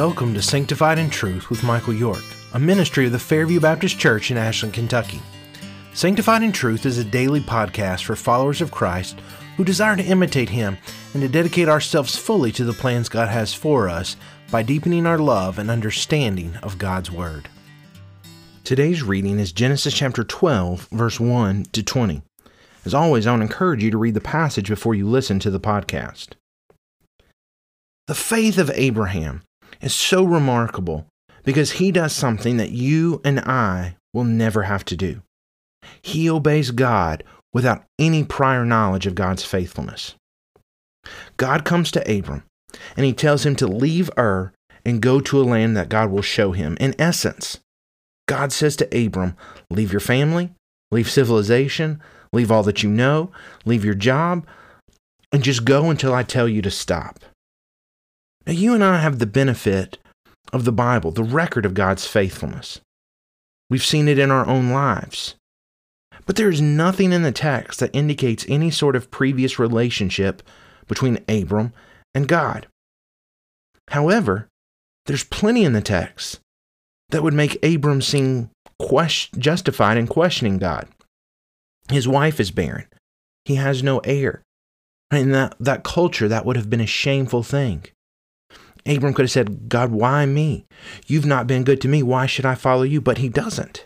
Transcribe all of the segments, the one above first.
Welcome to Sanctified in Truth with Michael York, a ministry of the Fairview Baptist Church in Ashland, Kentucky. Sanctified in Truth is a daily podcast for followers of Christ who desire to imitate Him and to dedicate ourselves fully to the plans God has for us by deepening our love and understanding of God's Word. Today's reading is Genesis chapter 12, verse 1 to 20. As always, I want to encourage you to read the passage before you listen to the podcast. The faith of Abraham is so remarkable because he does something that you and I will never have to do. He obeys God without any prior knowledge of God's faithfulness. God comes to Abram and he tells him to leave Ur and go to a land that God will show him. In essence, God says to Abram, Leave your family, leave civilization, leave all that you know, leave your job, and just go until I tell you to stop. Now, you and I have the benefit of the Bible, the record of God's faithfulness. We've seen it in our own lives. But there is nothing in the text that indicates any sort of previous relationship between Abram and God. However, there's plenty in the text that would make Abram seem justified in questioning God. His wife is barren. He has no heir. In that, that culture, that would have been a shameful thing. Abram could have said, God, why me? You've not been good to me. Why should I follow you? But he doesn't.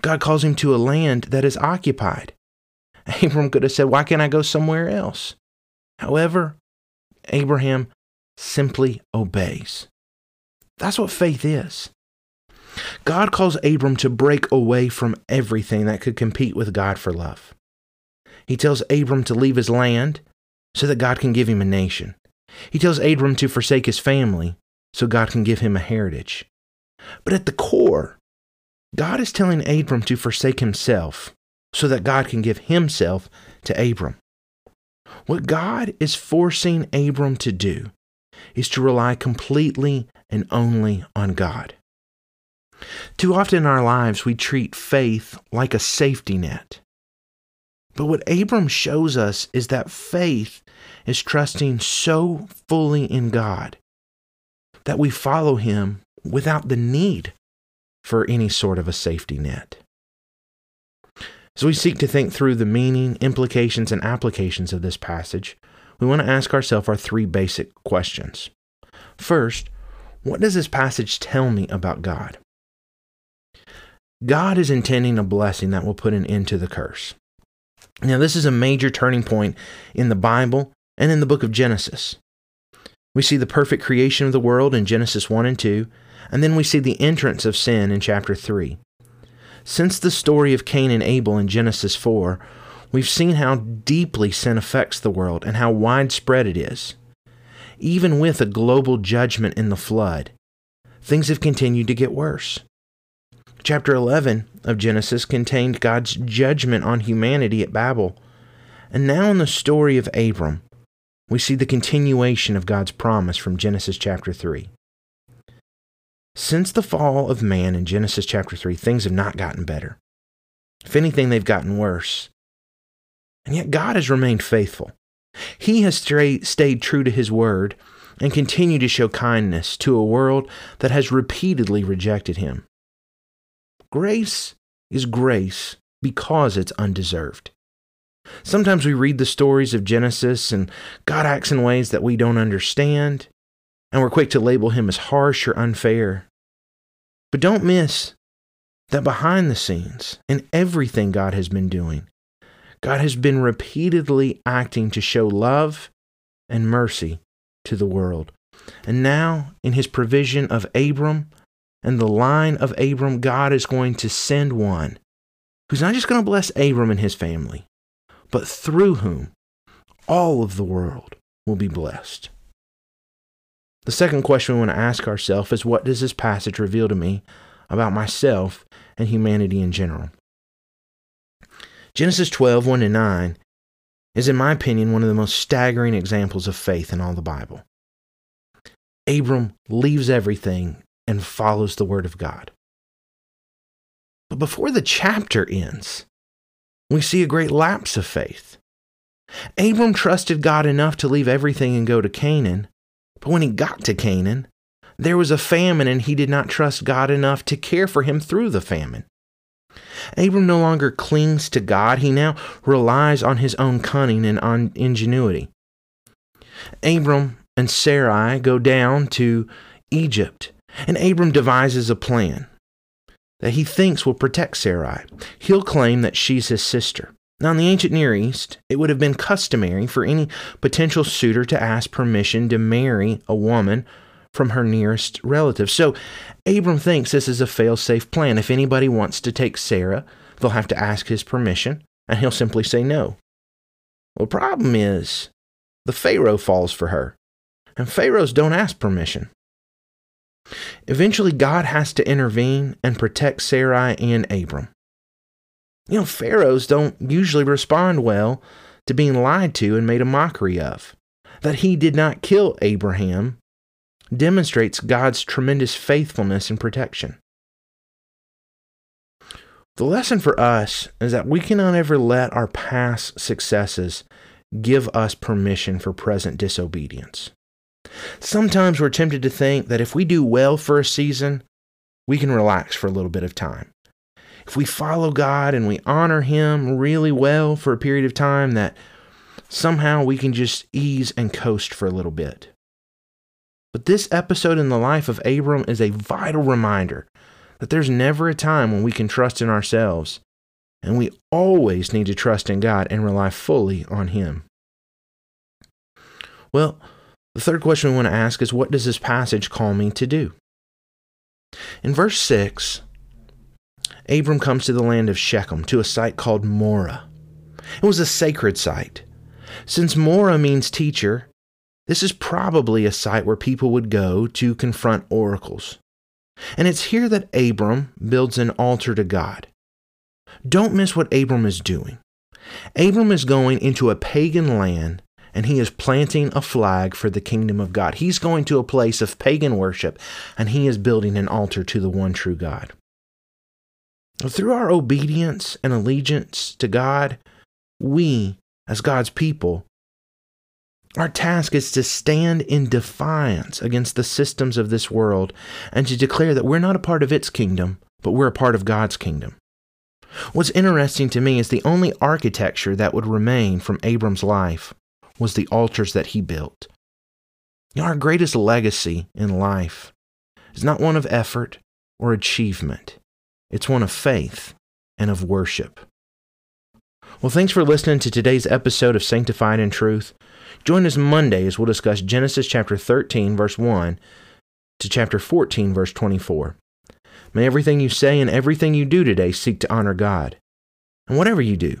God calls him to a land that is occupied. Abram could have said, Why can't I go somewhere else? However, Abraham simply obeys. That's what faith is. God calls Abram to break away from everything that could compete with God for love. He tells Abram to leave his land so that God can give him a nation. He tells Abram to forsake his family so God can give him a heritage. But at the core, God is telling Abram to forsake himself so that God can give himself to Abram. What God is forcing Abram to do is to rely completely and only on God. Too often in our lives, we treat faith like a safety net. But what Abram shows us is that faith is trusting so fully in God that we follow Him without the need for any sort of a safety net. As we seek to think through the meaning, implications, and applications of this passage, we want to ask ourselves our three basic questions. First, what does this passage tell me about God? God is intending a blessing that will put an end to the curse. Now, this is a major turning point in the Bible and in the book of Genesis. We see the perfect creation of the world in Genesis 1 and 2, and then we see the entrance of sin in chapter 3. Since the story of Cain and Abel in Genesis 4, we've seen how deeply sin affects the world and how widespread it is. Even with a global judgment in the flood, things have continued to get worse. Chapter 11 of Genesis contained God's judgment on humanity at Babel. And now in the story of Abram, we see the continuation of God's promise from Genesis chapter 3. Since the fall of man in Genesis chapter 3, things have not gotten better. If anything, they've gotten worse. And yet God has remained faithful. He has stayed true to his word and continued to show kindness to a world that has repeatedly rejected him. Grace is grace because it's undeserved. Sometimes we read the stories of Genesis and God acts in ways that we don't understand, and we're quick to label him as harsh or unfair. But don't miss that behind the scenes, in everything God has been doing, God has been repeatedly acting to show love and mercy to the world. And now, in his provision of Abram and the line of Abram, God is going to send one who's not just going to bless Abram and his family, but through whom all of the world will be blessed. The second question we want to ask ourselves is what does this passage reveal to me about myself and humanity in general? Genesis 12, 1 to 9 is, in my opinion, one of the most staggering examples of faith in all the Bible. Abram leaves everything and follows the word of God. But before the chapter ends, we see a great lapse of faith. Abram trusted God enough to leave everything and go to Canaan, but when he got to Canaan, there was a famine and he did not trust God enough to care for him through the famine. Abram no longer clings to God, he now relies on his own cunning and on ingenuity. Abram and Sarai go down to Egypt, and Abram devises a plan that he thinks will protect Sarai. He'll claim that she's his sister. Now, in the ancient Near East, it would have been customary for any potential suitor to ask permission to marry a woman from her nearest relative. So, Abram thinks this is a fail safe plan. If anybody wants to take Sarah, they'll have to ask his permission, and he'll simply say no. Well, the problem is, the Pharaoh falls for her, and Pharaohs don't ask permission. Eventually, God has to intervene and protect Sarai and Abram. You know, pharaohs don't usually respond well to being lied to and made a mockery of. That he did not kill Abraham demonstrates God's tremendous faithfulness and protection. The lesson for us is that we cannot ever let our past successes give us permission for present disobedience. Sometimes we're tempted to think that if we do well for a season, we can relax for a little bit of time if we follow God and we honor Him really well for a period of time, that somehow we can just ease and coast for a little bit. But this episode in the life of Abram is a vital reminder that there's never a time when we can trust in ourselves, and we always need to trust in God and rely fully on Him. Well, the third question we want to ask is what does this passage call me to do? In verse 6, Abram comes to the land of Shechem, to a site called Moreh. It was a sacred site. Since Moreh means teacher, this is probably a site where people would go to confront oracles. And it's here that Abram builds an altar to God. Don't miss what Abram is doing. Abram is going into a pagan land and he is planting a flag for the kingdom of God. He's going to a place of pagan worship and he is building an altar to the one true God. Through our obedience and allegiance to God, we, as God's people, our task is to stand in defiance against the systems of this world and to declare that we're not a part of its kingdom, but we're a part of God's kingdom. What's interesting to me is the only architecture that would remain from Abram's life was the altars that he built. Our greatest legacy in life is not one of effort or achievement. It's one of faith and of worship. Well, thanks for listening to today's episode of Sanctified in Truth. Join us Monday as we'll discuss Genesis chapter 13, verse 1 to chapter 14, verse 24. May everything you say and everything you do today seek to honor God. And whatever you do,